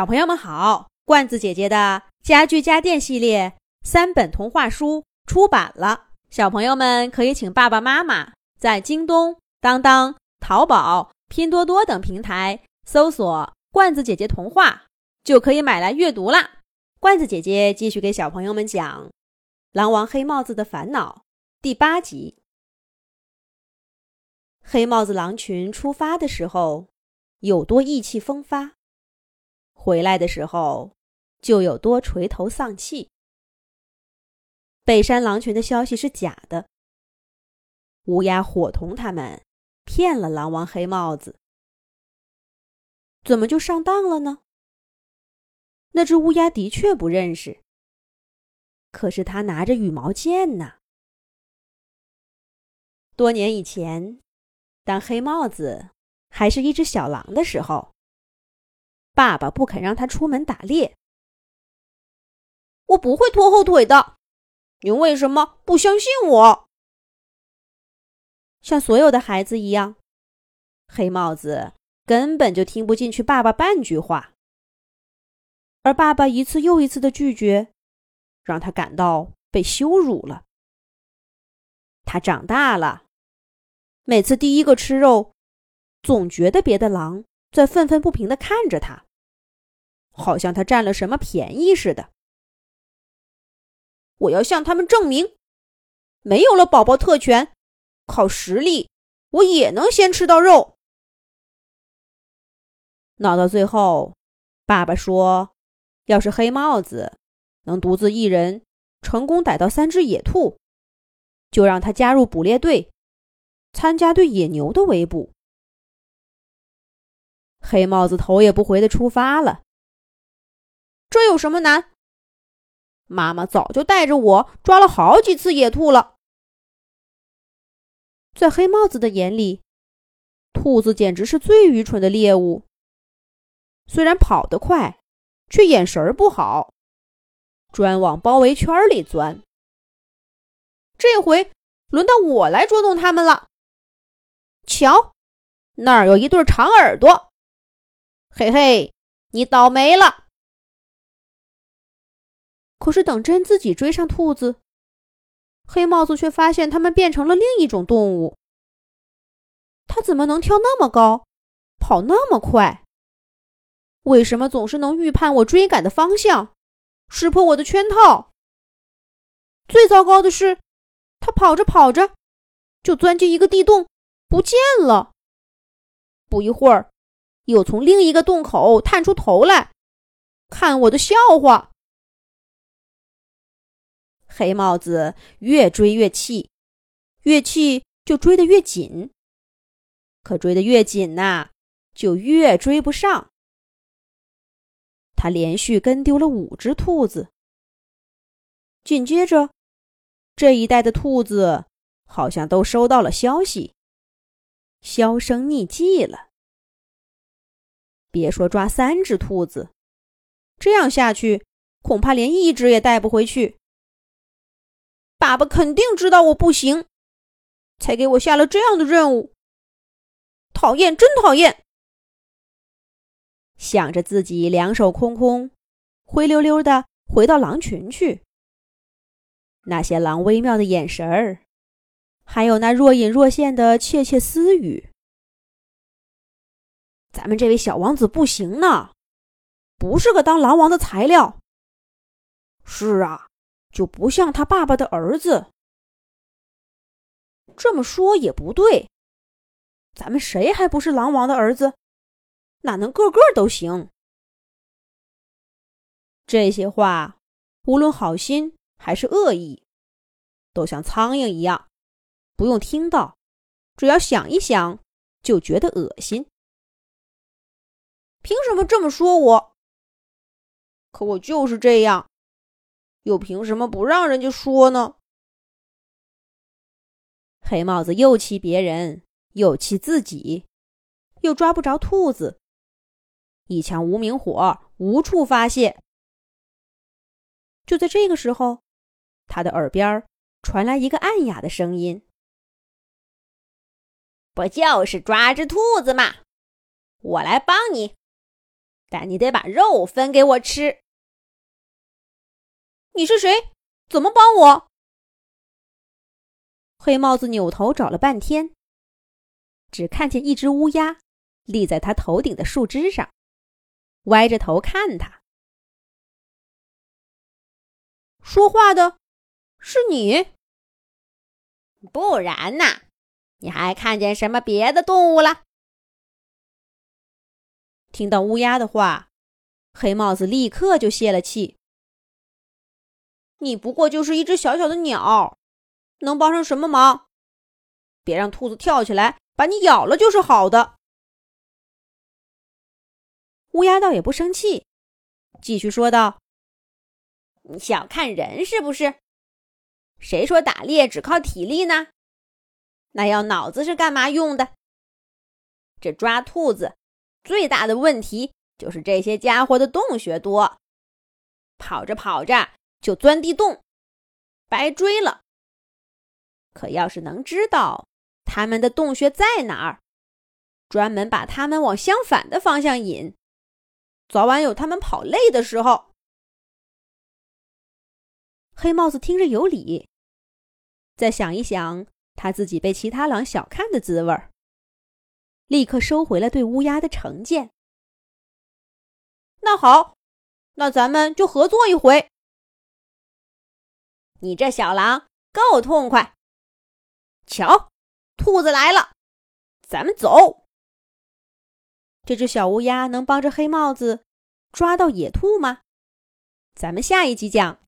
小朋友们好，罐子姐姐的家具家电系列三本童话书出版了，小朋友们可以请爸爸妈妈在京东、当当、淘宝、拼多多等平台搜索“罐子姐姐童话”，就可以买来阅读啦。罐子姐姐继续给小朋友们讲《狼王黑帽子的烦恼》第八集。黑帽子狼群出发的时候，有多意气风发。回来的时候，就有多垂头丧气。北山狼群的消息是假的。乌鸦伙同他们骗了狼王黑帽子，怎么就上当了呢？那只乌鸦的确不认识，可是他拿着羽毛剑呢。多年以前，当黑帽子还是一只小狼的时候。爸爸不肯让他出门打猎。我不会拖后腿的，您为什么不相信我？像所有的孩子一样，黑帽子根本就听不进去爸爸半句话。而爸爸一次又一次的拒绝，让他感到被羞辱了。他长大了，每次第一个吃肉，总觉得别的狼。在愤愤不平的看着他，好像他占了什么便宜似的。我要向他们证明，没有了宝宝特权，靠实力我也能先吃到肉。闹到最后，爸爸说，要是黑帽子能独自一人成功逮到三只野兔，就让他加入捕猎队，参加对野牛的围捕。黑帽子头也不回的出发了。这有什么难？妈妈早就带着我抓了好几次野兔了。在黑帽子的眼里，兔子简直是最愚蠢的猎物。虽然跑得快，却眼神不好，专往包围圈里钻。这回轮到我来捉弄他们了。瞧，那儿有一对长耳朵。嘿嘿，你倒霉了！可是等真自己追上兔子，黑帽子却发现它们变成了另一种动物。它怎么能跳那么高，跑那么快？为什么总是能预判我追赶的方向，识破我的圈套？最糟糕的是，它跑着跑着，就钻进一个地洞，不见了。不一会儿。又从另一个洞口探出头来，看我的笑话。黑帽子越追越气，越气就追得越紧。可追得越紧呐，就越追不上。他连续跟丢了五只兔子。紧接着，这一带的兔子好像都收到了消息，销声匿迹了。别说抓三只兔子，这样下去，恐怕连一只也带不回去。爸爸肯定知道我不行，才给我下了这样的任务。讨厌，真讨厌！想着自己两手空空，灰溜溜的回到狼群去，那些狼微妙的眼神儿，还有那若隐若现的窃窃私语。咱们这位小王子不行呢，不是个当狼王的材料。是啊，就不像他爸爸的儿子。这么说也不对，咱们谁还不是狼王的儿子？哪能个个都行？这些话，无论好心还是恶意，都像苍蝇一样，不用听到，只要想一想，就觉得恶心。凭什么这么说我？可我就是这样，又凭什么不让人家说呢？黑帽子又气别人，又气自己，又抓不着兔子，一腔无名火无处发泄。就在这个时候，他的耳边传来一个暗哑的声音：“不就是抓只兔子吗？我来帮你。”但你得把肉分给我吃。你是谁？怎么帮我？黑帽子扭头找了半天，只看见一只乌鸦立在他头顶的树枝上，歪着头看他。说话的是你？不然呢？你还看见什么别的动物了？听到乌鸦的话，黑帽子立刻就泄了气。你不过就是一只小小的鸟，能帮上什么忙？别让兔子跳起来把你咬了就是好的。乌鸦倒也不生气，继续说道：“你小看人是不是？谁说打猎只靠体力呢？那要脑子是干嘛用的？这抓兔子。”最大的问题就是这些家伙的洞穴多，跑着跑着就钻地洞，白追了。可要是能知道他们的洞穴在哪儿，专门把他们往相反的方向引，早晚有他们跑累的时候。黑帽子听着有理，再想一想他自己被其他狼小看的滋味儿。立刻收回了对乌鸦的成见。那好，那咱们就合作一回。你这小狼够痛快。瞧，兔子来了，咱们走。这只小乌鸦能帮着黑帽子抓到野兔吗？咱们下一集讲。